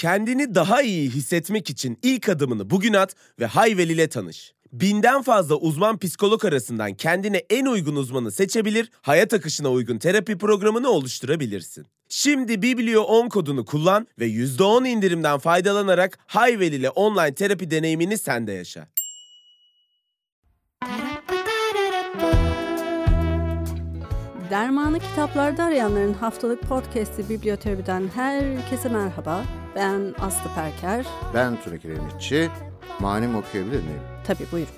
Kendini daha iyi hissetmek için ilk adımını bugün at ve Hayvel ile tanış. Binden fazla uzman psikolog arasından kendine en uygun uzmanı seçebilir, hayat akışına uygun terapi programını oluşturabilirsin. Şimdi Biblio 10 kodunu kullan ve %10 indirimden faydalanarak Hayvel ile online terapi deneyimini sen de yaşa. Dermanı kitaplarda arayanların haftalık podcast'i Biblioterapiden herkese merhaba. Ben Aslı Perker. Ben Tuna Kiremitçi. Manim okuyabilir miyim? Tabii buyurun.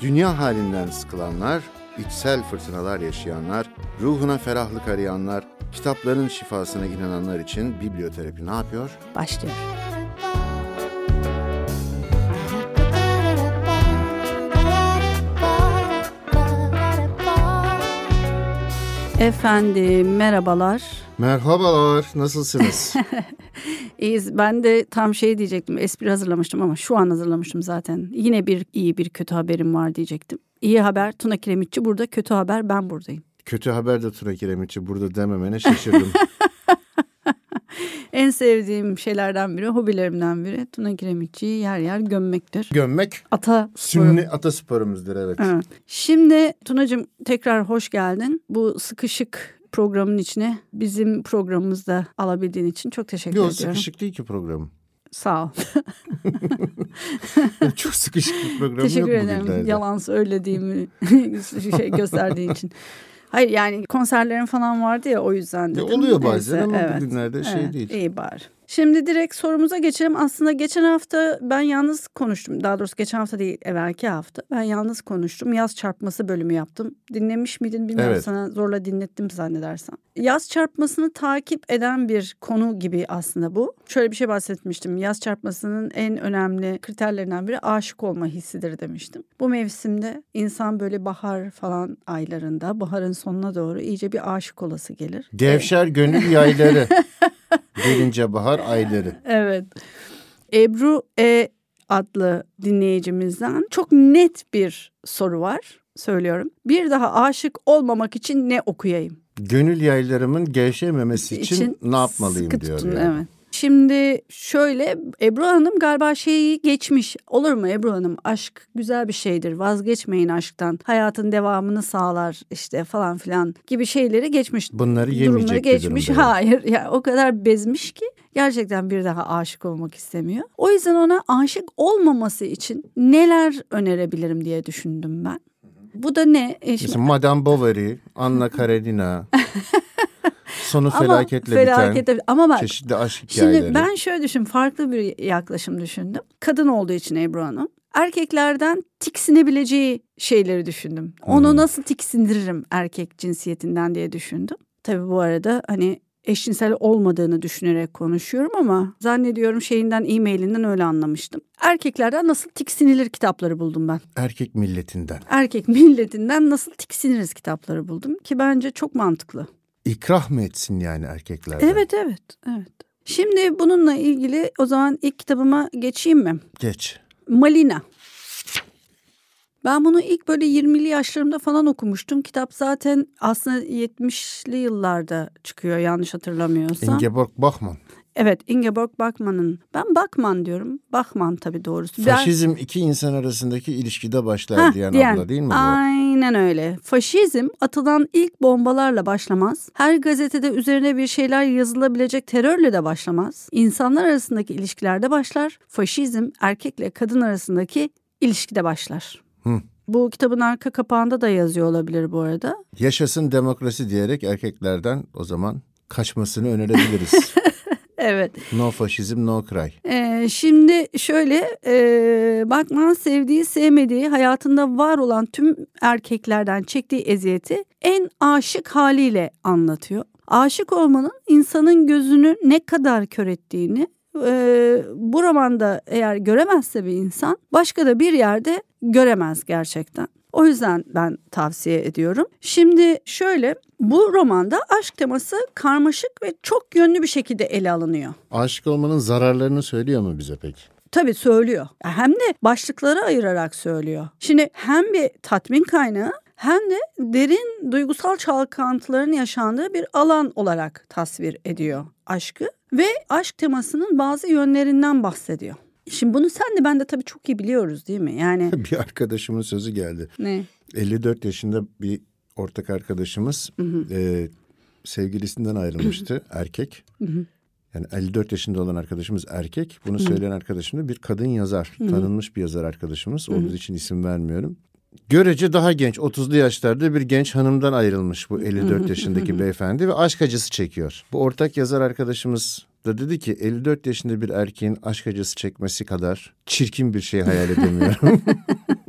Dünya halinden sıkılanlar, içsel fırtınalar yaşayanlar, ruhuna ferahlık arayanlar, kitapların şifasına inananlar için biblioterapi ne yapıyor? Başlıyor. Efendim merhabalar. Merhabalar, nasılsınız? İyiyiz. Ben de tam şey diyecektim. Espri hazırlamıştım ama şu an hazırlamıştım zaten. Yine bir iyi bir kötü haberim var diyecektim. İyi haber Tuna Kiremitçi burada. Kötü haber ben buradayım. Kötü haber de Tuna Kiremitçi burada dememene şaşırdım. en sevdiğim şeylerden biri, hobilerimden biri Tuna Kiremitçi'yi yer yer gömmektir. Gömmek Ata sünni atasporumuzdur evet. evet. Şimdi Tunacığım tekrar hoş geldin. Bu sıkışık programın içine bizim programımızda alabildiğin için çok teşekkür Yok ediyorum. sıkışık değil ki programım. Sağ ol. Çok sıkışık bir program teşekkür yok ederim. Yalan söylediğimi şey gösterdiğin için. Hayır yani konserlerin falan vardı ya o yüzden dedim. Ya oluyor bazen Neyse, ama evet. bugünlerde şey Evet, değil. İyi bari. Şimdi direkt sorumuza geçelim. Aslında geçen hafta ben yalnız konuştum. Daha doğrusu geçen hafta değil, evvelki hafta. Ben yalnız konuştum. Yaz çarpması bölümü yaptım. Dinlemiş miydin bilmiyorum. Evet. Sana zorla dinlettim zannedersen. Yaz çarpmasını takip eden bir konu gibi aslında bu. Şöyle bir şey bahsetmiştim. Yaz çarpmasının en önemli kriterlerinden biri aşık olma hissidir demiştim. Bu mevsimde insan böyle bahar falan aylarında, baharın sonuna doğru iyice bir aşık olası gelir. Gevşer gönül yayları. Gelince bahar ayları. Evet. Ebru E adlı dinleyicimizden çok net bir soru var. Söylüyorum. Bir daha aşık olmamak için ne okuyayım? Gönül yaylarımın gevşememesi için, ne yapmalıyım diyor. tutun, yani. Evet. Şimdi şöyle Ebru Hanım galiba şeyi geçmiş. Olur mu Ebru Hanım? Aşk güzel bir şeydir. Vazgeçmeyin aşktan. Hayatın devamını sağlar işte falan filan gibi şeyleri geçmiş. Bunları durumları yemeyecek bir geçmiş. durumda. Hayır ya o kadar bezmiş ki gerçekten bir daha aşık olmak istemiyor. O yüzden ona aşık olmaması için neler önerebilirim diye düşündüm ben. Bu da ne? E, şimdi- Mesela Madame Bovary, Anna Karenina. Sonu Ama felaketle felaketle- biten ama bak çeşitli aşk hikayeleri. Şimdi ben şöyle düşün farklı bir yaklaşım düşündüm. Kadın olduğu için Ebru Hanım. Erkeklerden tiksinebileceği şeyleri düşündüm. Onu Hmm. nasıl tiksindiririm erkek cinsiyetinden diye düşündüm. Tabii bu arada hani eşcinsel olmadığını düşünerek konuşuyorum ama zannediyorum şeyinden e-mailinden öyle anlamıştım. Erkeklerden nasıl tiksinilir kitapları buldum ben. Erkek milletinden. Erkek milletinden nasıl tiksiniriz kitapları buldum ki bence çok mantıklı. İkrah mı etsin yani erkeklerden? Evet evet evet. Şimdi bununla ilgili o zaman ilk kitabıma geçeyim mi? Geç. Malina. Ben bunu ilk böyle 20'li yaşlarımda falan okumuştum. Kitap zaten aslında 70'li yıllarda çıkıyor yanlış hatırlamıyorsam. Ingeborg Bachmann. Evet Ingeborg Bachmann'ın. Ben Bachmann diyorum. Bachmann tabii doğrusu. Ben- Faşizm iki insan arasındaki ilişkide başlar Hah, diyen, diyen. abla değil mi bu? Aynen öyle. Faşizm atılan ilk bombalarla başlamaz. Her gazetede üzerine bir şeyler yazılabilecek terörle de başlamaz. İnsanlar arasındaki ilişkilerde başlar. Faşizm erkekle kadın arasındaki ilişkide başlar. Hı. Bu kitabın arka kapağında da yazıyor olabilir bu arada. Yaşasın demokrasi diyerek erkeklerden o zaman kaçmasını önerebiliriz. Evet. no faşizm no cry. Ee, şimdi şöyle e, Bakman sevdiği sevmediği hayatında var olan tüm erkeklerden çektiği eziyeti en aşık haliyle anlatıyor. Aşık olmanın insanın gözünü ne kadar kör ettiğini e, bu romanda eğer göremezse bir insan başka da bir yerde göremez gerçekten. O yüzden ben tavsiye ediyorum. Şimdi şöyle bu romanda aşk teması karmaşık ve çok yönlü bir şekilde ele alınıyor. Aşık olmanın zararlarını söylüyor mu bize peki? Tabii söylüyor. Hem de başlıkları ayırarak söylüyor. Şimdi hem bir tatmin kaynağı hem de derin duygusal çalkantıların yaşandığı bir alan olarak tasvir ediyor aşkı. ve aşk temasının bazı yönlerinden bahsediyor. Şimdi bunu sen de ben de tabii çok iyi biliyoruz değil mi? Yani bir arkadaşımın sözü geldi. ne? 54 yaşında bir ortak arkadaşımız e, sevgilisinden ayrılmıştı erkek. Yani 54 yaşında olan arkadaşımız erkek. Bunu söyleyen arkadaşım da bir kadın yazar. Tanınmış bir yazar arkadaşımız. Olduğu için isim vermiyorum. Görece daha genç 30'lu yaşlarda bir genç hanımdan ayrılmış bu 54 yaşındaki beyefendi ve aşk acısı çekiyor. Bu ortak yazar arkadaşımız da dedi ki 54 yaşında bir erkeğin aşk acısı çekmesi kadar çirkin bir şey hayal edemiyorum.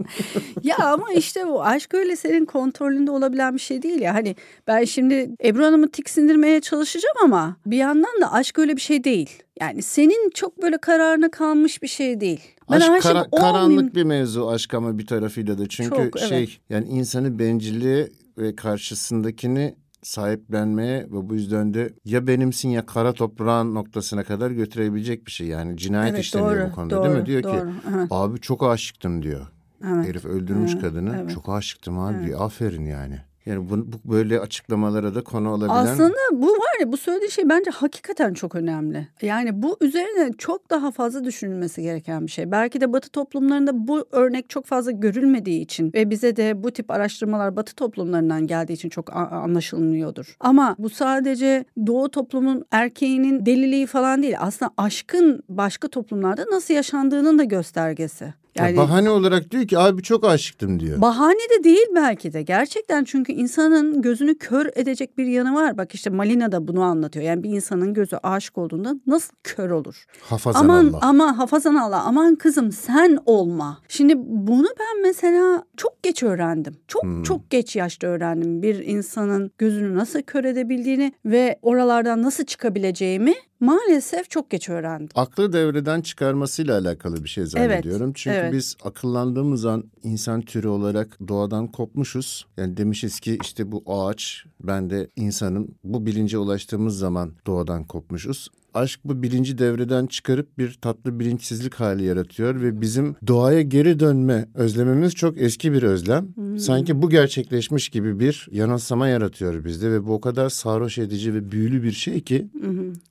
Ya ama işte bu aşk öyle senin kontrolünde olabilen bir şey değil ya. Hani ben şimdi Ebru Hanım'ı tiksindirmeye çalışacağım ama bir yandan da aşk öyle bir şey değil. Yani senin çok böyle kararına kalmış bir şey değil. Ben aşk kara- olmayayım. karanlık bir mevzu aşk ama bir tarafıyla da. Çünkü Çok, evet. şey yani insanı bencilliğe ve karşısındakini sahiplenmeye ve bu yüzden de ya benimsin ya kara toprağın noktasına kadar götürebilecek bir şey. Yani cinayet Evet, işleniyor doğru, bu konuda doğru, değil mi? Diyor ki doğru, evet. abi çok aşıktım diyor. Evet. Herif öldürmüş Evet, kadını. evet. Çok aşıktım abi diyor. Aferin yani. Yani bu, bu böyle açıklamalara da konu olabilen Aslında bu var ya bu söylediği şey bence hakikaten çok önemli. Yani bu üzerine çok daha fazla düşünülmesi gereken bir şey. Belki de Batı toplumlarında bu örnek çok fazla görülmediği için ve bize de bu tip araştırmalar Batı toplumlarından geldiği için çok anlaşılmıyordur. Ama bu sadece Doğu toplumun erkeğinin deliliği falan değil. Aslında aşkın başka toplumlarda nasıl yaşandığının da göstergesi. Ya bahane olarak diyor ki abi çok aşıktım diyor. Bahane de değil belki de. Gerçekten çünkü insanın gözünü kör edecek bir yanı var. Bak işte Malina da bunu anlatıyor. Yani bir insanın gözü aşık olduğunda nasıl kör olur? Hafazan aman Allah. ama hafazan Allah aman kızım sen olma. Şimdi bunu ben mesela çok geç öğrendim. Çok Hmm. çok geç yaşta öğrendim. Bir insanın gözünü nasıl kör edebildiğini ve oralardan nasıl çıkabileceğimi maalesef çok geç öğrendim. aklı devreden çıkarmasıyla alakalı bir şey zannediyorum. Çünkü evet. biz akıllandığımız an insan türü olarak doğadan kopmuşuz. Yani demişiz ki işte bu ağaç, ben de insanım. Bu bilince ulaştığımız zaman doğadan kopmuşuz. Aşk bu bilinci devreden çıkarıp bir tatlı bilinçsizlik hali yaratıyor ve bizim doğaya geri dönme özlemimiz çok eski bir özlem. Sanki bu gerçekleşmiş gibi bir yanılsama yaratıyor bizde ve bu o kadar sarhoş edici ve büyülü bir şey ki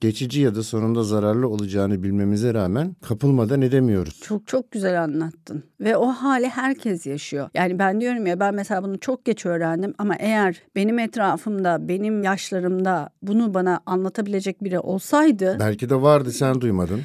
geçici ya da sonunda zararlı olacağını bilmemize rağmen kapılmadan edemiyoruz. Çok çok güzel anlattın. Ve o hali herkes yaşıyor. Yani ben diyorum ya ben mesela bunu çok geç öğrendim ama eğer benim etrafımda, benim yaşlarımda bunu bana anlatabilecek biri olsaydı Belki de vardı sen duymadın.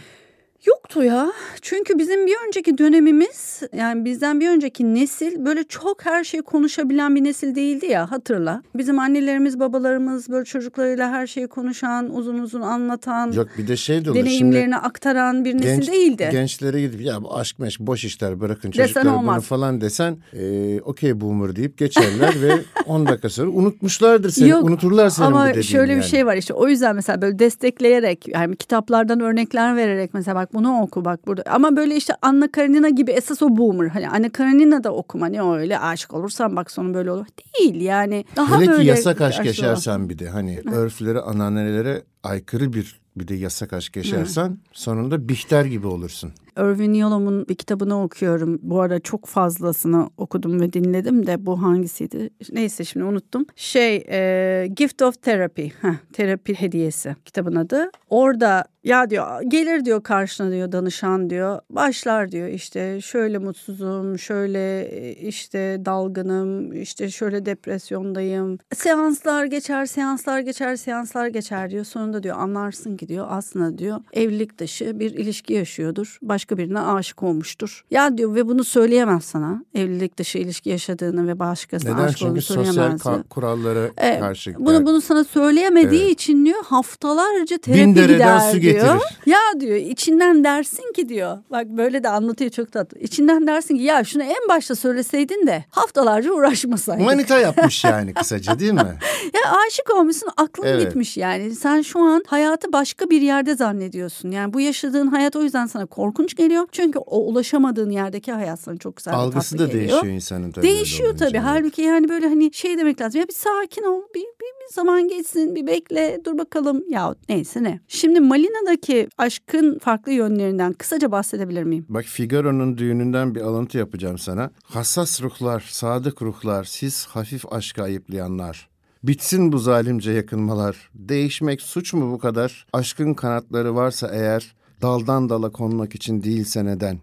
Yoktu ya. Çünkü bizim bir önceki dönemimiz yani bizden bir önceki nesil böyle çok her şeyi konuşabilen bir nesil değildi ya hatırla. Bizim annelerimiz babalarımız böyle çocuklarıyla her şeyi konuşan uzun uzun anlatan Yok bir de şey de olur. deneyimlerini aktaran bir nesil genç, değildi. Gençlere gidip ya aşk meş boş işler bırakın Desen çocuklar bunu falan desen e, okey boomer deyip geçerler ve 10 dakika sonra unutmuşlardır seni. Yok, Unuturlar senin bu Ama şöyle bir yani. şey var işte o yüzden mesela böyle destekleyerek yani kitaplardan örnekler vererek mesela bak bunu oku bak burada. Ama böyle işte Anna Karenina gibi esas o boomer. Hani Anna Karenina da okuma ne o öyle aşık olursan bak sonu böyle olur. Değil yani. Daha Hele ki böyle yasak aşk yaşarsan bir de hani örflere ananelere aykırı bir bir de yasak aşk yaşarsan sonunda Bihter gibi olursun. Irvin Yalom'un bir kitabını okuyorum. Bu ara çok fazlasını okudum ve dinledim de bu hangisiydi? Neyse şimdi unuttum. Şey e, Gift of Therapy. Heh, terapi hediyesi kitabın adı. Orada ya diyor gelir diyor karşına diyor danışan diyor. Başlar diyor işte şöyle mutsuzum, şöyle e, işte dalgınım, işte şöyle depresyondayım. Seanslar geçer, seanslar geçer, seanslar geçer diyor. Sonunda diyor anlarsın ki diyor aslında diyor evlilik dışı bir ilişki yaşıyordur. Başka birine aşık olmuştur. Ya diyor ve bunu söyleyemez sana. Evlilik dışı ilişki yaşadığını ve başkasına Neden? aşık olduğunu Çünkü sosyal söyleyemez. ka- diyor. kurallara Evet, karşı. bunu bunu sana söyleyemediği Evet. için diyor haftalarca terapi Bin gider su diyor. Getirir. Ya diyor içinden dersin ki diyor. Bak böyle de anlatıyor çok tatlı. İçinden dersin ki ya şunu en başta söyleseydin de haftalarca uğraşmasaydın. Manita yapmış yani kısaca değil mi? Ya aşık olmuşsun aklın Evet. gitmiş yani. Sen şu an hayatı başka bir yerde zannediyorsun. Yani bu yaşadığın hayat o yüzden sana korkunç geliyor. Çünkü o ulaşamadığın yerdeki hayat sana çok güzel Algısı da geliyor. değişiyor insanın tabii. Değişiyor tabii. Halbuki yani böyle hani şey demek lazım. Ya bir sakin ol. Bir, bir, bir zaman geçsin. Bir bekle. Dur bakalım. Ya neyse ne. Şimdi Malina'daki aşkın farklı yönlerinden kısaca bahsedebilir miyim? Bak Figaro'nun düğününden bir alıntı yapacağım sana. Hassas ruhlar, sadık ruhlar, siz hafif aşkı ayıplayanlar. Bitsin bu zalimce yakınmalar. Değişmek suç mu bu kadar? Aşkın kanatları varsa eğer daldan dala konmak için değilse neden?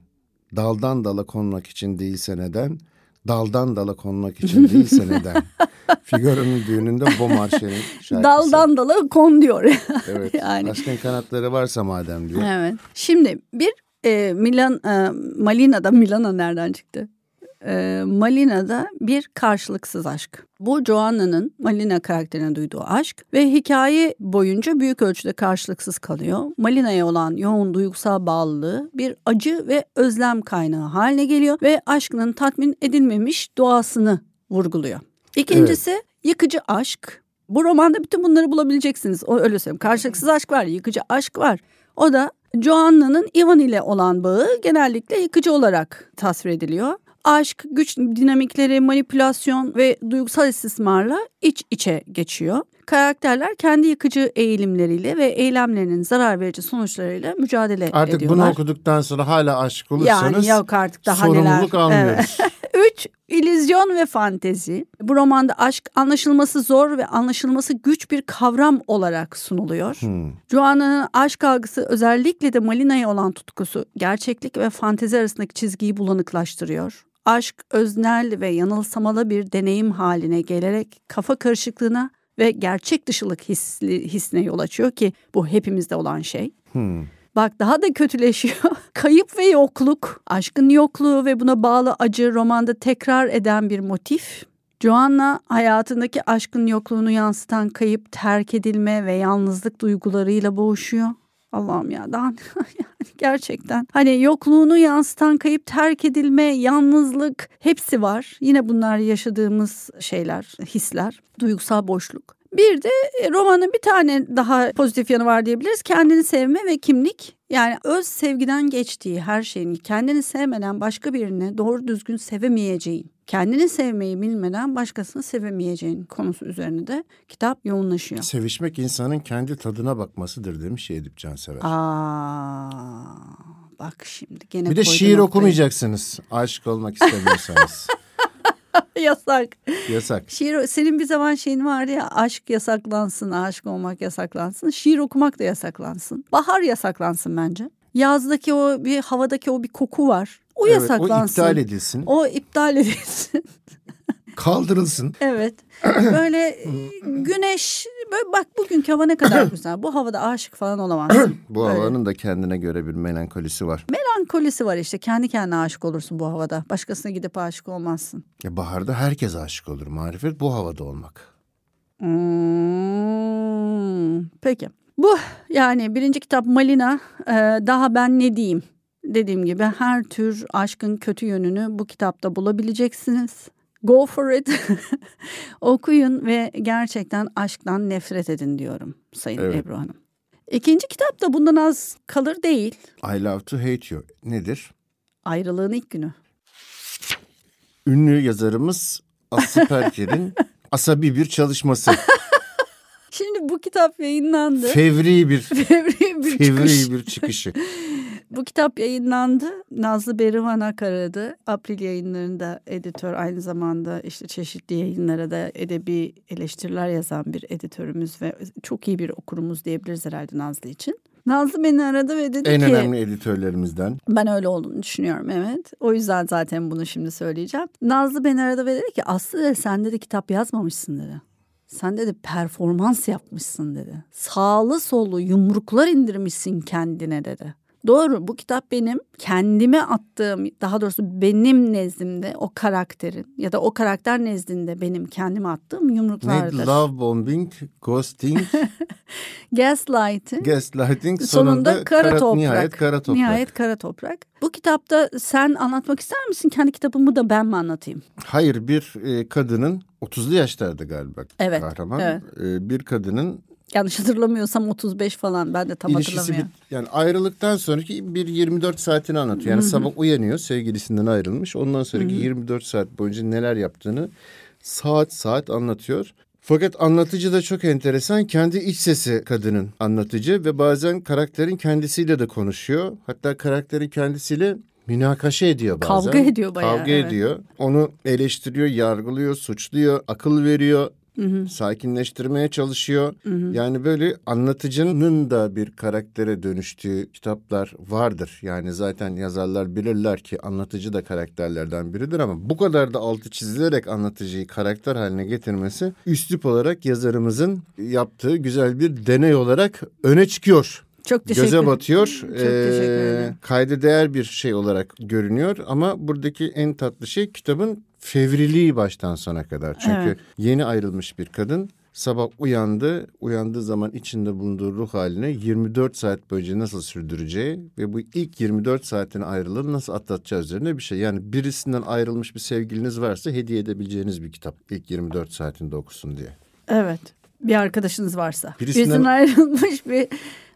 Daldan dala konmak için değilse neden? Daldan dala konmak için değilse neden? Figaro'nun düğününde Beaumarchais şarkısı. Daldan dala kon diyor. Evet. yani. Aşkın kanatları varsa madem diyor. evet. Şimdi bir e, Milan e, Malina'da Milana nereden çıktı? E, Malina'da bir karşılıksız aşk. Bu Joanna'nın Malina karakterine duyduğu aşk ve hikaye boyunca büyük ölçüde karşılıksız kalıyor. Malina'ya olan yoğun duygusal bağlılığı bir acı ve özlem kaynağı haline geliyor ve aşkının tatmin edilmemiş doğasını vurguluyor. İkincisi yıkıcı aşk. Bu romanda bütün bunları bulabileceksiniz. O öyle söyleyeyim. Karşılıksız aşk var, yıkıcı aşk var. O da Joanna'nın Ivan ile olan bağı genellikle yıkıcı olarak tasvir ediliyor. Aşk, güç dinamikleri, manipülasyon ve duygusal istismarla iç içe geçiyor. Karakterler kendi yıkıcı eğilimleriyle ve eylemlerinin zarar verici sonuçlarıyla mücadele Artık ediyorlar. bunu okuduktan sonra hala aşık olursanız Yani yok artık daha sorumluluk neler. almıyoruz. Üç, illüzyon ve fantezi. Bu romanda aşk anlaşılması zor ve anlaşılması güç bir kavram olarak sunuluyor. Hmm. Joanna'nın aşk algısı özellikle de Malina'ya olan tutkusu gerçeklik ve fantezi arasındaki çizgiyi bulanıklaştırıyor. Aşk öznel ve yanılsamalı bir deneyim haline gelerek kafa karışıklığına ve gerçek dışılık hisli, hissine yol açıyor ki bu hepimizde olan şey. Hmm. Bak daha da kötüleşiyor. Kayıp ve yokluk, aşkın yokluğu ve buna bağlı acı romanda tekrar eden bir motif. Joanna hayatındaki aşkın yokluğunu yansıtan kayıp, terk edilme ve yalnızlık duygularıyla boğuşuyor. Allah'ım ya daha yani gerçekten hani yokluğunu yansıtan kayıp, terk edilme, yalnızlık hepsi var. Yine bunlar yaşadığımız şeyler, hisler, duygusal boşluk. Bir de e, romanın bir tane daha pozitif yanı var diyebiliriz. Kendini sevme ve kimlik. Yani öz sevgiden geçtiği her şeyin kendini sevmeden başka birini doğru düzgün sevemeyeceğin, kendini sevmeyi bilmeden başkasını sevemeyeceğin konusu üzerine de kitap yoğunlaşıyor. Sevişmek insanın kendi tadına bakmasıdır demiş Edip Cansever. Aa, bak şimdi gene bir de şiir noktayı. okumayacaksınız aşık olmak istemiyorsanız. Yasak. Yasak. Şiir senin bir zaman şeyin vardı ya aşk yasaklansın, aşık olmak yasaklansın. Şiir okumak da yasaklansın. Bahar yasaklansın bence. Yazdaki o bir havadaki o bir koku var. O Evet, yasaklansın. o iptal edilsin. O iptal edilsin. Kaldırılsın. evet. Böyle e, güneş böyle bak bugünkü hava ne kadar güzel. Bu havada aşık falan olamazsın. Bu Öyle. havanın da kendine göre bir melankolisi var. Melankolisi var işte. Kendi kendine aşık olursun bu havada. Başkasına gidip aşık olmazsın. Ya baharda herkes aşık olur. Marifet bu havada olmak. Hmm, peki. Bu yani birinci kitap Malina. Ee, daha ben ne diyeyim? Dediğim gibi her tür aşkın kötü yönünü bu kitapta bulabileceksiniz. Go for it. Okuyun ve gerçekten aşktan nefret edin diyorum Sayın Evet. Ebru Hanım. İkinci kitap da bundan az kalır değil. I love to hate you. Nedir? Ayrılığın ilk günü. Ünlü yazarımız Aslı Perker'in asabi bir çalışması. Şimdi bu kitap yayınlandı. Fevri bir Fevri bir çıkış. fevri bir çıkışı. Bu kitap yayınlandı. Nazlı Berivan Akara'dı. April yayınlarında editör aynı zamanda işte çeşitli yayınlara da edebi eleştiriler yazan bir editörümüz ve çok iyi bir okurumuz diyebiliriz herhalde Nazlı için. Nazlı beni aradı ve dedi En ki önemli editörlerimizden. ben öyle olduğunu düşünüyorum evet. O yüzden zaten bunu şimdi söyleyeceğim. Nazlı beni aradı ve dedi ki Aslı dedi, sen dedi kitap yazmamışsın dedi. Sen dedi performans yapmışsın dedi. Sağlı sollu yumruklar indirmişsin kendine dedi. Doğru bu kitap benim kendime attığım daha doğrusu benim nezdimde o karakterin ya da o karakter nezdinde benim kendime attığım yumruklardır. Love bombing, ghosting, Gaslighting. gaslighting, Sonunda, sonunda, kara, toprak. nihayet kara toprak. Nihayet kara toprak. Bu kitapta sen anlatmak ister misin? Kendi kitabımı da ben mi anlatayım? Hayır bir e, kadının 30'lu yaşlarda galiba Evet, kahraman. evet. E, bir kadının Yanlış hatırlamıyorsam 35 falan. Ben de tam ilişkisi bir, hatırlamıyorum. yani ayrılıktan sonraki bir 24 saatini anlatıyor. Yani sabah uyanıyor sevgilisinden ayrılmış. Ondan sonraki 24 saat boyunca neler yaptığını saat saat anlatıyor. Fakat anlatıcı da çok enteresan. Kendi iç sesi kadının anlatıcı ve bazen karakterin kendisiyle de konuşuyor. Hatta karakterin kendisiyle münakaşa ediyor bazen. Kavga ediyor bayağı, Kavga evet. ediyor. Onu eleştiriyor, yargılıyor, suçluyor, akıl veriyor. Sakinleştirmeye çalışıyor. Yani böyle anlatıcının da bir karaktere dönüştüğü kitaplar vardır. Yani zaten yazarlar bilirler ki anlatıcı da karakterlerden biridir ama bu kadar da altı çizilerek anlatıcıyı karakter haline getirmesi üslup olarak yazarımızın yaptığı güzel bir deney olarak öne çıkıyor. Çok teşekkür Göze batıyor. Çok teşekkür Ee, ederim. kayda değer bir şey olarak görünüyor ama buradaki en tatlı şey kitabın fevriliği baştan sona kadar. Çünkü Evet. yeni ayrılmış bir kadın sabah uyandı. Uyandığı zaman içinde bulunduğu ruh haline 24 saat boyunca nasıl sürdüreceği ve bu ilk 24 saatin ayrılığını nasıl atlatacağı üzerine bir şey. Yani birisinden ayrılmış bir sevgiliniz varsa hediye edebileceğiniz bir kitap. İlk 24 saatinde okusun diye. Evet. Bir arkadaşınız varsa. Birisinden- Birisinden ayrılmış bir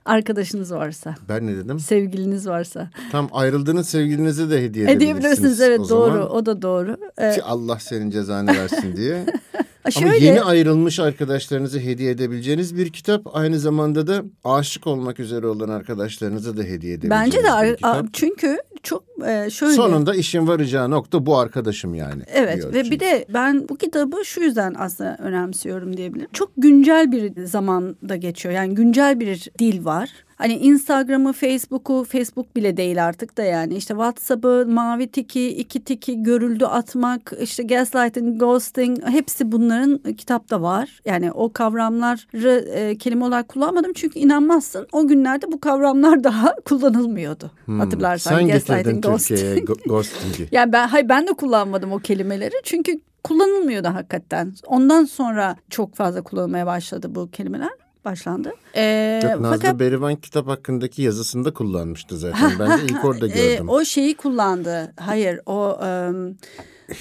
arkadaşınız varsa. Ben ne dedim? Sevgiliniz varsa. Tam ayrıldığınız sevgilinize de hediye Edebilirsiniz edebilirsiniz. evet o doğru. zaman. O da doğru. Ee, Ki Allah senin cezanı versin diye. Ama şöyle yeni ayrılmış arkadaşlarınıza hediye edebileceğiniz bir kitap. Aynı zamanda da aşık olmak üzere olan arkadaşlarınıza da hediye edebileceğiniz bence de bir kitap. çünkü çok e, şöyle. Sonunda işin varacağı nokta bu arkadaşım yani. Evet ve çünkü. bir de ben bu kitabı şu yüzden aslında önemsiyorum diyebilirim. Çok güncel bir zamanda geçiyor. Yani güncel bir dil var. Hani Instagram'ı, Facebook'u, Facebook bile değil artık da yani işte WhatsApp'ı, mavi tiki, iki tiki, görüldü atmak, işte gaslighting, ghosting hepsi bunların kitapta var. Yani o kavramları e, kelime olarak kullanmadım çünkü inanmazsın o günlerde bu kavramlar daha kullanılmıyordu. Hmm, Hatırlarsan Sen gaslighting, ghosting. Ghosting'i. Yani ben hayır ben de kullanmadım o kelimeleri çünkü kullanılmıyordu hakikaten. Ondan sonra çok fazla kullanılmaya başladı bu kelimeler. Başlandı. Ee, Yok, Nazlı fakat Berivan kitap hakkındaki yazısında kullanmıştı zaten. Ben de ilk orada e, gördüm. o şeyi kullandı. Hayır o em,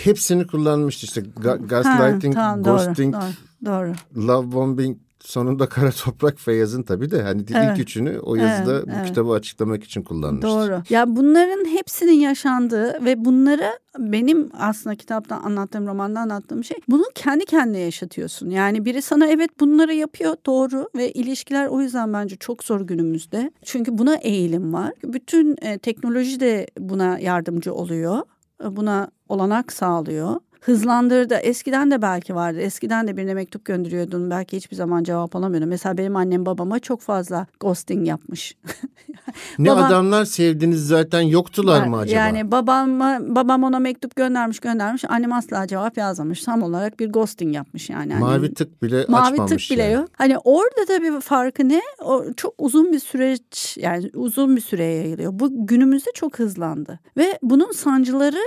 Hepsini kullanmıştı işte. Ga- ha, gaslighting, tamam, doğru, ghosting, doğru, doğru. Love bombing sonunda Kara Toprak Feyyaz'ın tabii de hani Evet. ilk üçünü o yazıda Evet, bu evet. kitabı açıklamak için kullanmıştı. Doğru. Ya bunların hepsinin yaşandığı ve bunları benim aslında kitapta anlattığım romanda anlattığım şey bunu kendi kendine yaşatıyorsun. Yani biri sana evet bunları yapıyor doğru ve ilişkiler o yüzden bence çok zor günümüzde. Çünkü buna eğilim var. Bütün e, teknoloji de buna yardımcı oluyor. E, Buna olanak sağlıyor. Hızlandırdı. Eskiden de belki vardı. Eskiden de birine mektup gönderiyordun. Belki hiçbir zaman cevap alamıyordun. Mesela benim annem babama çok fazla ghosting yapmış. Ne Babam- adamlar sevdiniz zaten yoktular mı Yani- acaba? Yani babama, babam ona mektup göndermiş göndermiş. Annem asla cevap yazmamış. Tam olarak bir ghosting yapmış yani. Annem- Mavi tık bile Mavi açmamış tık bile yani. yok. Hani orada da bir farkı ne? O çok uzun bir süreç yani uzun bir süreye yayılıyor. Bu günümüzde çok hızlandı. Ve bunun sancıları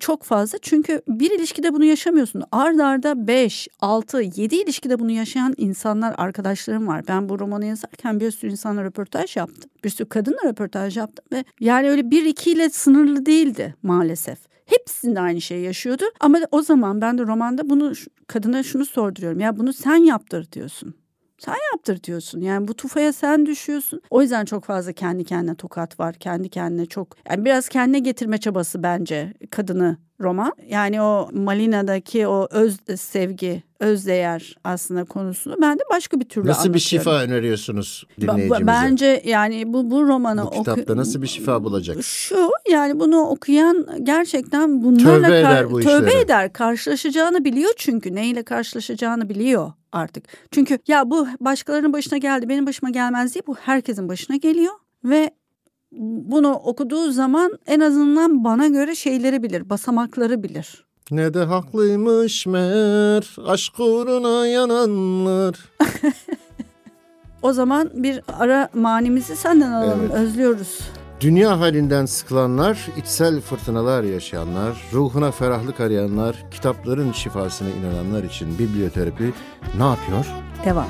çok fazla. Çünkü bir ilişkide bunu yaşamıyorsun. Ard arda 5, 6, 7 ilişkide bunu yaşayan insanlar, arkadaşlarım var. Ben bu romanı yazarken bir sürü insanla röportaj yaptım. Bir sürü kadınla röportaj yaptım. Ve yani öyle bir iki ile sınırlı değildi maalesef. Hepsinde aynı şeyi yaşıyordu. Ama o zaman ben de romanda bunu kadına şunu sorduruyorum. Ya bunu sen yaptır diyorsun. Sen yaptır diyorsun. Yani bu tufaya sen düşüyorsun. O yüzden çok fazla kendi kendine tokat var. Kendi kendine çok yani biraz kendine getirme çabası bence kadını roman. Yani o Malina'daki o öz sevgi, öz değer aslında konusunu ben de başka bir türlü Nasıl bir şifa öneriyorsunuz dinleyicimize? Bence yani bu bu romanı bu kitapta nasıl bir şifa bulacak? şu yani bunu okuyan gerçekten bunlarla Tövbe eder bu tövbe işlere. eder. Karşılaşacağını biliyor çünkü neyle karşılaşacağını biliyor artık. Çünkü ya bu başkalarının başına geldi benim başıma gelmez diye bu herkesin başına geliyor ve bunu okuduğu zaman en azından bana göre şeyleri bilir, basamakları bilir. Ne de haklıymış meğer aşk uğruna yananlar. O zaman bir ara manimizi senden alalım. Evet. Özlüyoruz. Dünya halinden sıkılanlar, içsel fırtınalar yaşayanlar, ruhuna ferahlık arayanlar, kitapların şifasına inananlar için biblioterapi ne yapıyor? Devam.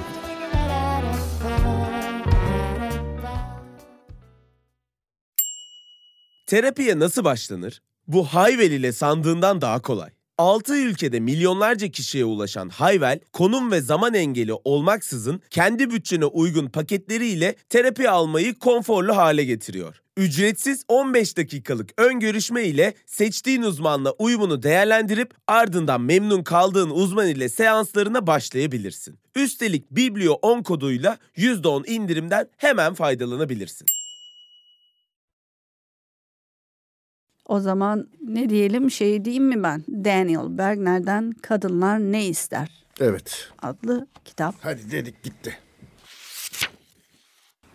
Terapiye nasıl başlanır? Bu Hayvel ile sandığından daha kolay. 6 ülkede milyonlarca kişiye ulaşan Hayvel, konum ve zaman engeli olmaksızın kendi bütçene uygun paketleriyle terapi almayı konforlu hale getiriyor. Ücretsiz 15 dakikalık ön görüşme ile seçtiğin uzmanla uyumunu değerlendirip ardından memnun kaldığın uzman ile seanslarına başlayabilirsin. Üstelik Biblio 10 koduyla %10 indirimden hemen faydalanabilirsin. O zaman ne diyelim şey diyeyim mi ben? Daniel Bergner'den Kadınlar Ne İster Evet. adlı kitap. Hadi dedik gitti.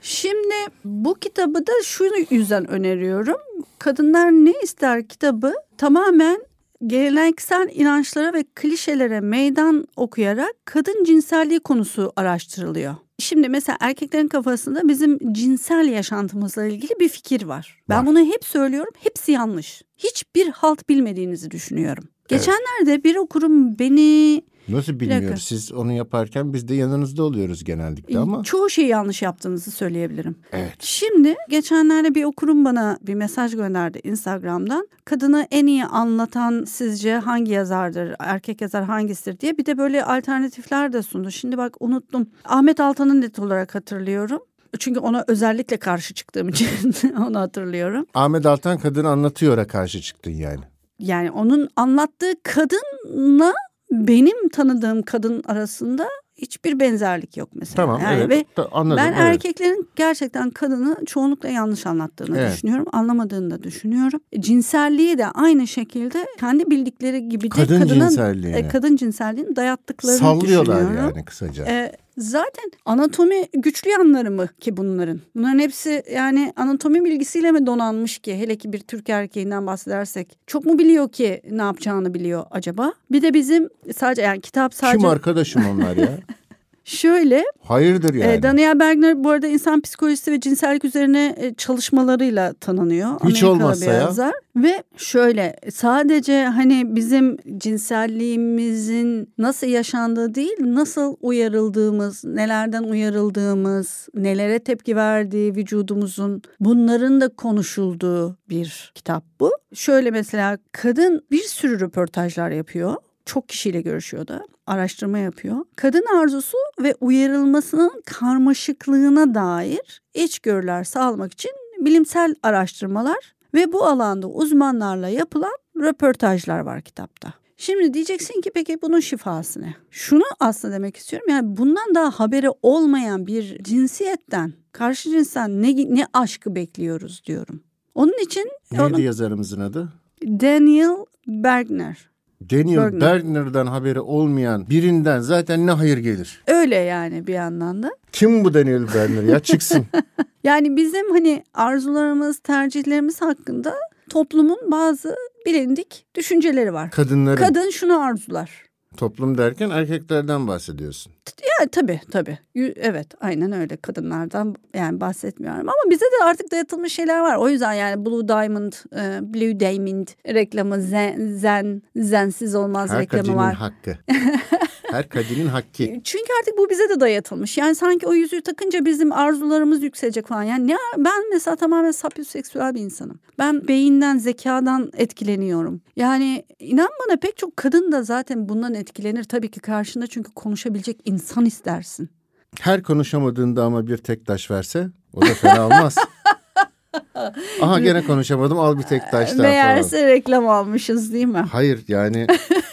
Şimdi bu kitabı da şu yüzden öneriyorum. Kadınlar Ne İster kitabı tamamen geleneksel inançlara ve klişelere meydan okuyarak kadın cinselliği konusu araştırılıyor. Şimdi mesela erkeklerin kafasında bizim cinsel yaşantımızla ilgili bir fikir var. Ben Var. bunu hep söylüyorum. Hepsi yanlış. Hiçbir halt bilmediğinizi düşünüyorum. Geçenlerde bir okurum beni Nasıl bilmiyoruz? Siz onu yaparken biz de yanınızda oluyoruz genellikle ama. çoğu şeyi yanlış yaptığınızı söyleyebilirim. Evet. Şimdi geçenlerde bir okurum bana bir mesaj gönderdi Instagram'dan. Kadını en iyi anlatan sizce hangi yazardır, erkek yazar hangisidir diye bir de böyle alternatifler de sundu. Şimdi bak unuttum. Ahmet Altan'ı net olarak hatırlıyorum. Çünkü ona özellikle karşı çıktığım için onu hatırlıyorum. Ahmet Altan kadını anlatıyor'a karşı çıktın yani. Yani onun anlattığı kadınla benim tanıdığım kadın arasında hiçbir benzerlik yok mesela. Tamam yani evet ve Ta- anladım. Ben evet. erkeklerin gerçekten kadını çoğunlukla yanlış anlattığını Evet. düşünüyorum. Anlamadığını da düşünüyorum. Cinselliği de aynı şekilde kendi bildikleri gibi de Kadın kadının cinselliğini. e, kadın cinselliğini dayattıklarını Sallıyorlar düşünüyorum. yani kısaca. E, zaten anatomi güçlü yanları mı ki bunların? Bunların hepsi yani anatomi bilgisiyle mi donanmış ki? Hele ki bir Türk erkeğinden bahsedersek. Çok mu biliyor ki ne yapacağını biliyor acaba? Bir de bizim sadece yani kitap sadece Kim arkadaşım onlar ya? şöyle Hayırdır yani. e, Daniel Bergner bu arada insan psikolojisi ve cinsellik üzerine e, çalışmalarıyla tanınıyor. Hiç Amerikalı olmazsa bir ya. yazar. Ve şöyle sadece hani bizim cinselliğimizin nasıl yaşandığı değil nasıl uyarıldığımız, nelerden uyarıldığımız, nelere tepki verdiği vücudumuzun bunların da konuşulduğu bir kitap bu. Şöyle mesela kadın bir sürü röportajlar yapıyor çok kişiyle görüşüyor da araştırma yapıyor. Kadın arzusu ve uyarılmasının karmaşıklığına dair içgörüler sağlamak için bilimsel araştırmalar ve bu alanda uzmanlarla yapılan röportajlar var kitapta. Şimdi diyeceksin ki peki bunun şifası ne? Şunu aslında demek istiyorum yani bundan daha haberi olmayan bir cinsiyetten karşı cinsten ne, ne aşkı bekliyoruz diyorum. Onun için Neydi onun- yazarımızın adı? Daniel Bergner. Daniel Bergner. Bergner'dan haberi olmayan birinden zaten ne hayır gelir? Öyle yani bir yandan da. Kim bu Daniel Bergner ya çıksın. Yani bizim hani arzularımız, tercihlerimiz hakkında toplumun bazı bilindik düşünceleri var. Kadınların Kadın şunu arzular. Toplum derken erkeklerden bahsediyorsun. Ya tabii tabii. Evet aynen öyle kadınlardan yani bahsetmiyorum. Ama bize de artık dayatılmış şeyler var. O yüzden yani Blue Diamond, e, Blue Diamond reklamı, zen, zen zensiz olmaz Her reklamı var. hakkı. Her kadının hakkı. Çünkü artık bu bize de dayatılmış. Yani sanki o yüzüğü takınca bizim arzularımız yükselecek falan. Yani ne, ben mesela tamamen sapyoseksüel bir insanım. Ben beyinden, zekadan etkileniyorum. Yani inan bana pek çok kadın da zaten bundan etkilenir. Tabii ki karşında çünkü konuşabilecek insan istersin. Her konuşamadığında ama bir tek taş verse o da fena olmaz. Aha gene konuşamadım al bir tek taş daha falan. Meğerse reklam almışız değil mi? Hayır yani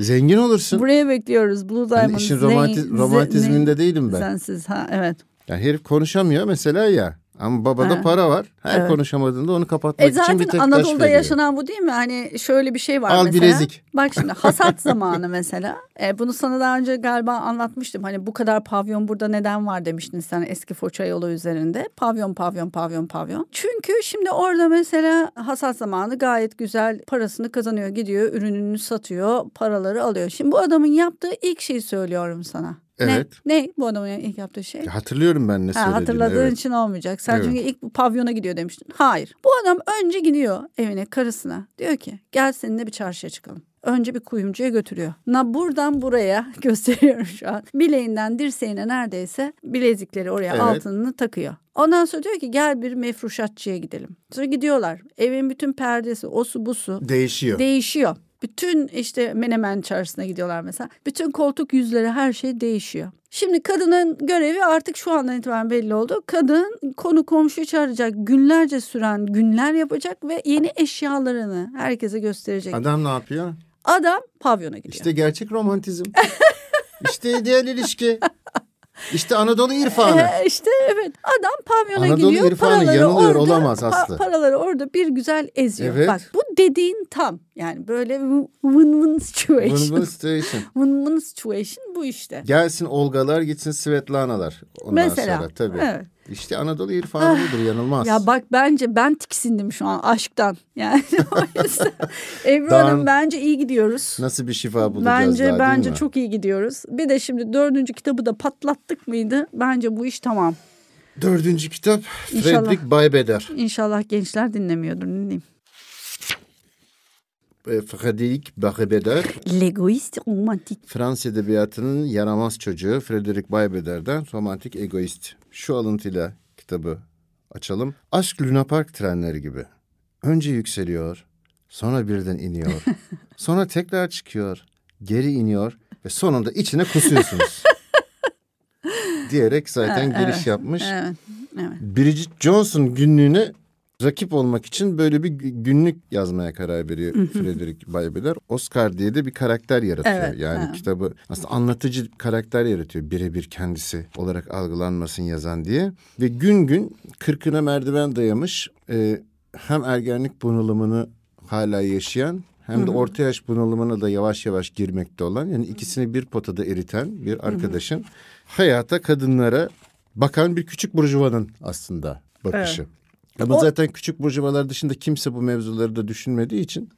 zengin olursun. Buraya bekliyoruz Blue Diamond. işin zen- romanti- zen- romantizminde değilim ben. Sensiz ha evet. Ya herif konuşamıyor mesela ya. Ama babada Ha. para var. Her Evet. konuşamadığında onu kapatmak E için bir tek taş Anadolu'da veriyor. yaşanan bu değil mi? Hani şöyle bir şey var Al mesela. bilezik. Bak şimdi hasat zamanı mesela. E, bunu sana daha önce galiba anlatmıştım. Hani bu kadar pavyon burada neden var demiştin sen eski Foça yolu üzerinde. Pavyon, pavyon, pavyon, pavyon. Çünkü şimdi orada mesela hasat zamanı gayet güzel parasını kazanıyor. Gidiyor ürününü satıyor, paraları alıyor. Şimdi bu adamın yaptığı ilk şeyi söylüyorum sana. Evet. Ne? Ne bu adamın ilk yaptığı şey? Hatırlıyorum ben ne Ha, söylediğini. hatırladığın evet. için olmayacak. Sen Evet. çünkü ilk pavyona gidiyor demiştin. Hayır. Bu adam önce gidiyor evine karısına. Diyor ki gel seninle bir çarşıya çıkalım. Önce bir kuyumcuya götürüyor. Na buradan buraya gösteriyorum şu an. Bileğinden dirseğine neredeyse bilezikleri oraya Evet. altınını takıyor. Ondan sonra diyor ki gel bir mefruşatçıya gidelim. Sonra gidiyorlar. Evin bütün perdesi, osu busu Değişiyor. değişiyor. Bütün işte menemen çarşısına gidiyorlar mesela. Bütün koltuk yüzleri her şey değişiyor. Şimdi kadının görevi artık şu andan itibaren belli oldu. Kadın konu komşuyu çağıracak, günlerce süren günler yapacak ve yeni eşyalarını herkese gösterecek. Adam ne yapıyor? Adam pavyona gidiyor. İşte gerçek romantizm. işte ideal ilişki. İşte Anadolu irfanı. Ee, işte evet adam pavyona Anadolu gidiyor. irfanı paraları yanılıyor, orada, olamaz Aslı. paraları orada bir güzel eziyor. Evet. Bak bu dediğin tam. Yani böyle win-win situation. Win-win situation. Win-win situation bu işte. Gelsin Olgalar gitsin Svetlanalar. Ondan Mesela, sonra tabii. evet. İşte Anadolu irfanı budur yanılmaz. Ya bak bence ben tiksindim şu an aşktan. Yani o yüzden Ebru Hanım bence iyi gidiyoruz. Nasıl bir şifa bulacağız Bence daha bence mi? çok iyi gidiyoruz. Bir de şimdi dördüncü kitabı da patlattık mıydı? Bence bu iş tamam. Dördüncü kitap İnşallah. Fredrik Baybeder. İnşallah gençler dinlemiyordur ne diyeyim. E, Fredrik Baybeder L'egoist romantik. Fransız edebiyatının yaramaz çocuğu Frederick Baybeder'den romantik egoist. Şu alıntıyla kitabı açalım. Aşk Luna Park trenleri gibi. Önce yükseliyor, sonra birden iniyor. sonra tekrar çıkıyor, geri iniyor ve sonunda içine kusuyorsunuz. Diyerek zaten giriş yapmış. Evet, evet. Bridget Johnson günlüğüne rakip olmak için böyle bir gü- günlük yazmaya karar veriyor Frederick Baybeder. Oscar diye de bir karakter yaratıyor. Evet, yani evet. kitabı aslında anlatıcı karakter yaratıyor. Birebir kendisi olarak algılanmasın yazan diye. Ve gün gün kırkına merdiven dayamış e, hem ergenlik bunalımını hala yaşayan hem de orta yaş bunalımına da yavaş yavaş girmekte olan yani ikisini bir potada eriten bir arkadaşın hayata kadınlara bakan bir küçük burjuvanın aslında bakışı. Ama O- zaten küçük burjuvalar dışında kimse bu mevzuları da düşünmediği için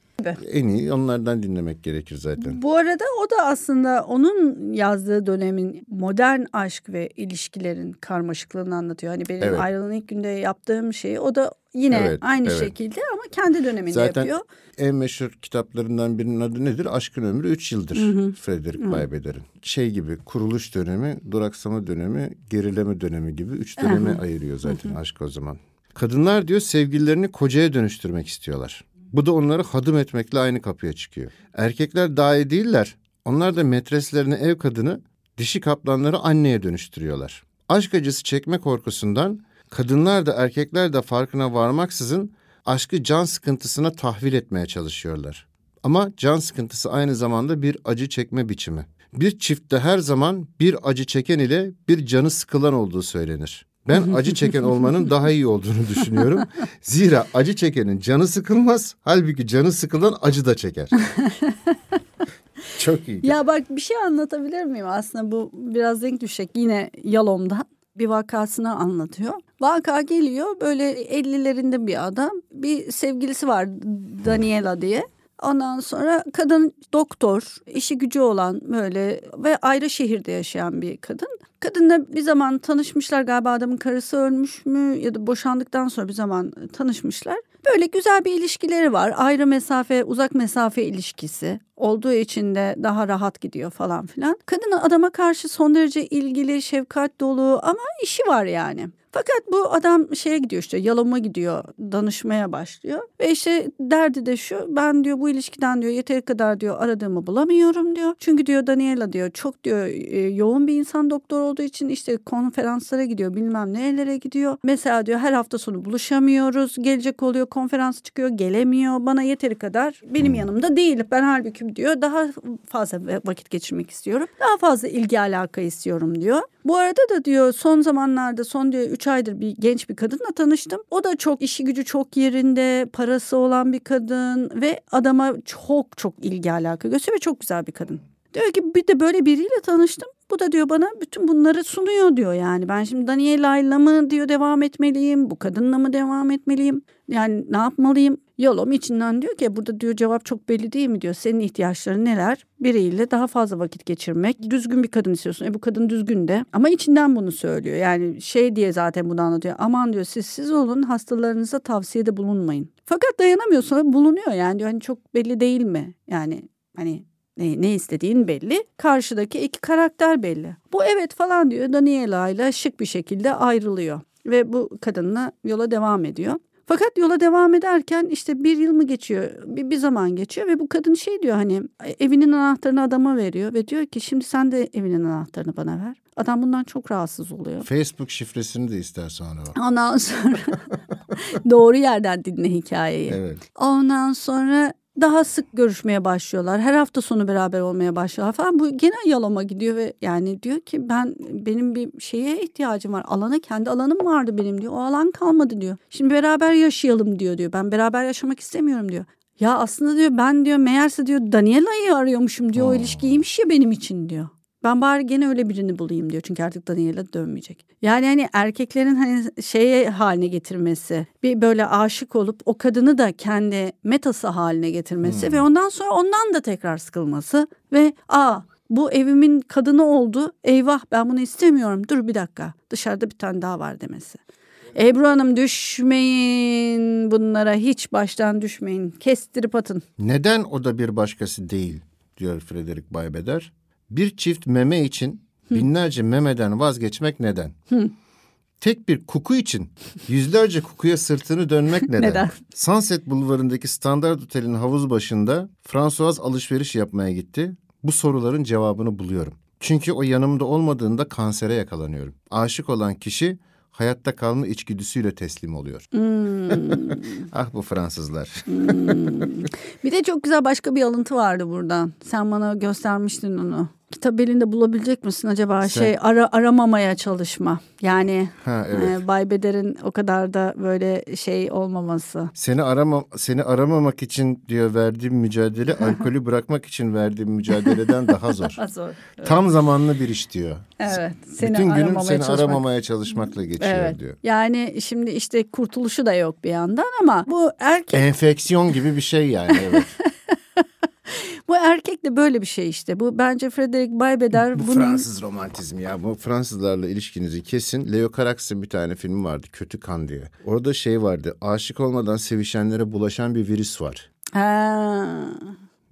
en iyi onlardan dinlemek gerekir zaten. Bu arada o da aslında onun yazdığı dönemin modern aşk ve ilişkilerin karmaşıklığını anlatıyor. Hani benim Evet. ayrılığın ilk günde yaptığım şey o da yine Evet, aynı evet. şekilde ama kendi döneminde Zaten yapıyor. en meşhur kitaplarından birinin adı nedir? Aşkın Ömrü 3 yıldır Frederick Baybeder'in. Şey gibi kuruluş dönemi, duraksama dönemi, gerileme dönemi gibi üç döneme ayırıyor zaten aşk o zaman. Kadınlar diyor sevgililerini kocaya dönüştürmek istiyorlar. Bu da onları hadım etmekle aynı kapıya çıkıyor. Erkekler daha iyi değiller. Onlar da metreslerini ev kadını, dişi kaplanları anneye dönüştürüyorlar. Aşk acısı çekme korkusundan kadınlar da erkekler de farkına varmaksızın aşkı can sıkıntısına tahvil etmeye çalışıyorlar. Ama can sıkıntısı aynı zamanda bir acı çekme biçimi. Bir çiftte her zaman bir acı çeken ile bir canı sıkılan olduğu söylenir. Ben acı çeken olmanın daha iyi olduğunu düşünüyorum. Zira acı çekenin canı sıkılmaz, halbuki canı sıkılan acı da çeker. Çok iyi. Ya bak bir şey anlatabilir miyim? Aslında bu biraz denk düşecek yine Yalom'dan bir vakasını anlatıyor. Vaka geliyor böyle 50'lerinde bir adam bir sevgilisi var Daniela diye. Ondan sonra kadın doktor, işi gücü olan böyle ve ayrı şehirde yaşayan bir kadın. Kadınla bir zaman tanışmışlar galiba adamın karısı ölmüş mü ya da boşandıktan sonra bir zaman tanışmışlar. Böyle güzel bir ilişkileri var. Ayrı mesafe, uzak mesafe ilişkisi olduğu için de daha rahat gidiyor falan filan. Kadın adama karşı son derece ilgili, şefkat dolu ama işi var yani. Fakat bu adam şeye gidiyor işte yaloma gidiyor danışmaya başlıyor. Ve işte derdi de şu ben diyor bu ilişkiden diyor yeteri kadar diyor aradığımı bulamıyorum diyor. Çünkü diyor Daniela diyor çok diyor e, yoğun bir insan doktor olduğu için işte konferanslara gidiyor bilmem nerelere gidiyor. Mesela diyor her hafta sonu buluşamıyoruz gelecek oluyor konferans çıkıyor gelemiyor bana yeteri kadar benim yanımda değil. Ben halbuki diyor daha fazla vakit geçirmek istiyorum. Daha fazla ilgi alaka istiyorum diyor. Bu arada da diyor son zamanlarda son diyor 3 aydır bir genç bir kadınla tanıştım. O da çok işi gücü çok yerinde, parası olan bir kadın ve adama çok çok ilgi alaka gösteriyor ve çok güzel bir kadın. Diyor ki bir de böyle biriyle tanıştım. Bu da diyor bana bütün bunları sunuyor diyor yani. Ben şimdi Daniela'yla mı diyor devam etmeliyim? Bu kadınla mı devam etmeliyim? Yani ne yapmalıyım? Yolum içinden diyor ki burada diyor cevap çok belli değil mi diyor. Senin ihtiyaçların neler? Biriyle daha fazla vakit geçirmek. Düzgün bir kadın istiyorsun. E bu kadın düzgün de. Ama içinden bunu söylüyor. Yani şey diye zaten bunu anlatıyor. Aman diyor siz siz olun hastalarınıza tavsiyede bulunmayın. Fakat dayanamıyor sonra bulunuyor yani diyor hani çok belli değil mi? Yani hani ne, ne istediğin belli. Karşıdaki iki karakter belli. Bu evet falan diyor. Daniela ile şık bir şekilde ayrılıyor. Ve bu kadınla yola devam ediyor. Fakat yola devam ederken işte bir yıl mı geçiyor bir, bir zaman geçiyor ve bu kadın şey diyor hani evinin anahtarını adama veriyor ve diyor ki şimdi sen de evinin anahtarını bana ver. Adam bundan çok rahatsız oluyor. Facebook şifresini de ister sonra. Ondan sonra doğru yerden dinle hikayeyi. Evet. Ondan sonra daha sık görüşmeye başlıyorlar. Her hafta sonu beraber olmaya başlıyorlar falan. Bu gene yalama gidiyor ve yani diyor ki ben benim bir şeye ihtiyacım var. Alana kendi alanım vardı benim diyor. O alan kalmadı diyor. Şimdi beraber yaşayalım diyor diyor. Ben beraber yaşamak istemiyorum diyor. Ya aslında diyor ben diyor meğerse diyor Daniela'yı arıyormuşum diyor. O ilişki iyiymiş ya benim için diyor. Ben bari gene öyle birini bulayım diyor. Çünkü artık Daniela dönmeyecek. Yani hani erkeklerin hani şeye haline getirmesi, bir böyle aşık olup o kadını da kendi metası haline getirmesi ve ondan sonra ondan da tekrar sıkılması ve aa bu evimin kadını oldu. Eyvah ben bunu istemiyorum. Dur bir dakika. Dışarıda bir tane daha var demesi. Ebru Hanım düşmeyin bunlara hiç baştan düşmeyin. Kestirip atın. Neden o da bir başkası değil diyor Frederick Baybeder. Bir çift meme için binlerce memeden vazgeçmek neden? Tek bir kuku için yüzlerce kukuya sırtını dönmek neden? Neden? Sunset Bulvarı'ndaki Standart Otel'in havuz başında François alışveriş yapmaya gitti. Bu soruların cevabını buluyorum. Çünkü o yanımda olmadığında kansere yakalanıyorum. Aşık olan kişi hayatta kalma içgüdüsüyle teslim oluyor. ah bu Fransızlar. Bir de çok güzel başka bir alıntı vardı buradan. Sen bana göstermiştin onu. Kitap elinde bulabilecek misin acaba? Sen- Şey ara aramamaya çalışma. Yani Ha evet. e, Bay Beder'in o kadar da böyle şey olmaması. Seni arama seni aramamak için diyor verdiğim mücadele alkolü bırakmak için verdiğim mücadeleden daha zor. Zor. Tam zamanlı bir iş diyor. Evet. Seni Bütün günüm seni çalışmak. aramamaya çalışmakla geçiyor Evet. diyor. Yani şimdi işte kurtuluşu da yok bir yandan ama bu erkek Enfeksiyon gibi bir şey yani evet. bu erkek de böyle bir şey işte. Bu bence Frederick Baybeder Bu bunun Fransız romantizmi ya. Bu Fransızlarla ilişkinizi kesin. Leo Carax'ın bir tane filmi vardı. Kötü Kan diye. Orada şey vardı. Aşık olmadan sevişenlere bulaşan bir virüs var. Ha.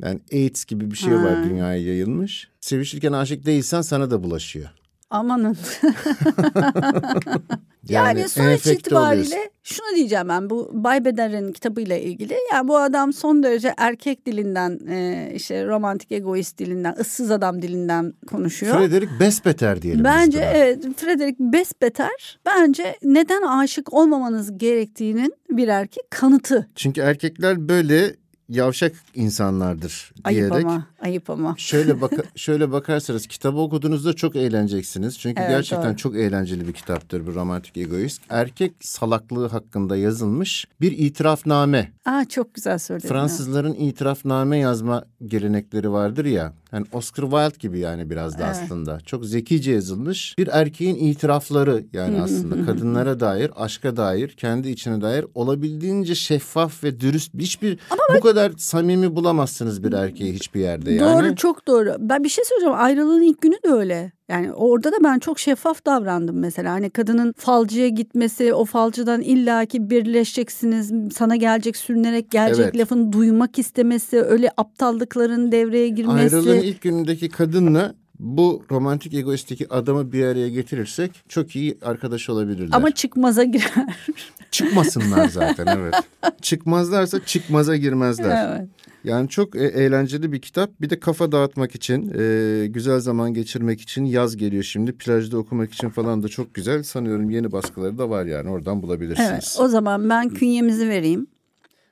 Yani AIDS gibi bir şey var dünyaya yayılmış. Sevişirken aşık değilsen sana da bulaşıyor. Amanın. Yani, sonuç enfekte itibariyle oluyorsun. şunu diyeceğim ben bu Bay Beder'in kitabıyla ilgili. Yani bu adam son derece erkek dilinden e, işte romantik egoist dilinden ıssız adam dilinden konuşuyor. Frederick Besbeter diyelim. Bence buna. evet Frederick Besbeter bence neden aşık olmamanız gerektiğinin bir erkek kanıtı. Çünkü erkekler böyle yavşak insanlardır Ayıp diyerek. ama ayıp ama. Şöyle baka, şöyle bakarsanız kitabı okuduğunuzda çok eğleneceksiniz. Çünkü Evet, gerçekten doğru. çok eğlenceli bir kitaptır bu romantik egoist. Erkek salaklığı hakkında yazılmış bir itirafname. Aa çok güzel söyledin. ya. Fransızların itirafname yazma gelenekleri vardır ya. Yani Oscar Wilde gibi yani biraz da Evet. aslında. Çok zekice yazılmış. Bir erkeğin itirafları yani aslında kadınlara dair, aşka dair, kendi içine dair olabildiğince şeffaf ve dürüst hiçbir bu kadar samimi bulamazsınız bir erkeği hiçbir yerde yani. Doğru çok doğru. Ben bir şey söyleyeceğim. Ayrılığın ilk günü de öyle. Yani orada da ben çok şeffaf davrandım mesela. Hani kadının falcıya gitmesi, o falcıdan illaki birleşeceksiniz, sana gelecek sürünerek gelecek Evet. lafını duymak istemesi, öyle aptallıkların devreye girmesi. Ayrılığın ilk günündeki kadınla bu romantik egoistteki adamı bir araya getirirsek çok iyi arkadaş olabilirler. Ama çıkmaza girer. çıkmasınlar zaten evet. Çıkmazlarsa çıkmaza girmezler. evet. Yani çok e- eğlenceli bir kitap. Bir de kafa dağıtmak için, e, güzel zaman geçirmek için yaz geliyor şimdi. Plajda okumak için falan da çok güzel. Sanıyorum yeni baskıları da var yani oradan bulabilirsiniz. Evet. O zaman ben künyemizi vereyim.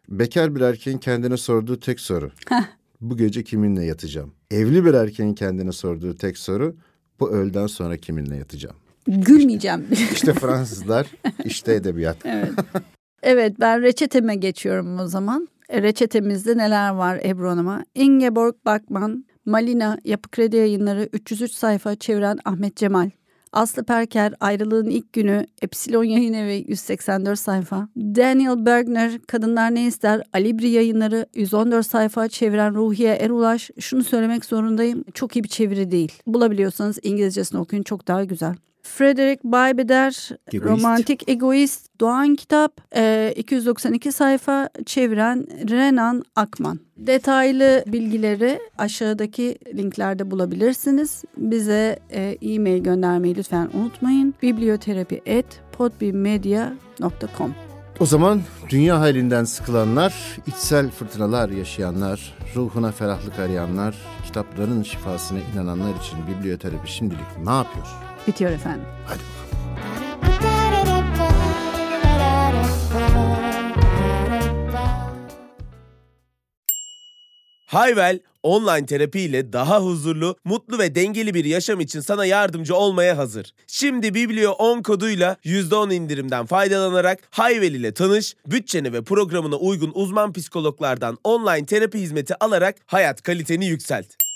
Bekar bir erkeğin kendine sorduğu tek soru. Bu gece kiminle yatacağım? Evli bir erkeğin kendine sorduğu tek soru. Bu öğleden sonra kiminle yatacağım? Gülmeyeceğim. İşte Fransızlar, işte edebiyat. evet. Evet ben reçeteme geçiyorum o zaman. E, Reçetemizde neler var Ebru Hanım'a? Ingeborg Bakman, Malina Yapı Kredi Yayınları 303 sayfa çeviren Ahmet Cemal. Aslı Perker Ayrılığın İlk Günü Epsilon Yayın Evi 184 sayfa. Daniel Bergner Kadınlar Ne İster Alibri Yayınları 114 sayfa çeviren Ruhiye Erulaş. Şunu söylemek zorundayım çok iyi bir çeviri değil. Bulabiliyorsanız İngilizcesini okuyun çok daha güzel. Frederick Baybeder Egoist. Romantik Egoist Doğan Kitap e, 292 sayfa çeviren Renan Akman. Detaylı bilgileri aşağıdaki linklerde bulabilirsiniz. Bize e, e-mail göndermeyi lütfen unutmayın. biblioterapi.podbmedia.com O zaman dünya halinden sıkılanlar, içsel fırtınalar yaşayanlar, ruhuna ferahlık arayanlar, kitapların şifasına inananlar için biblioterapi şimdilik ne yapıyor? Bitiyor efendim. Hadi Hayvel, online terapi ile daha huzurlu, mutlu ve dengeli bir yaşam için sana yardımcı olmaya hazır. Şimdi Biblio 10 koduyla %10 indirimden faydalanarak Hayvel ile tanış, bütçene ve programına uygun uzman psikologlardan online terapi hizmeti alarak hayat kaliteni yükselt.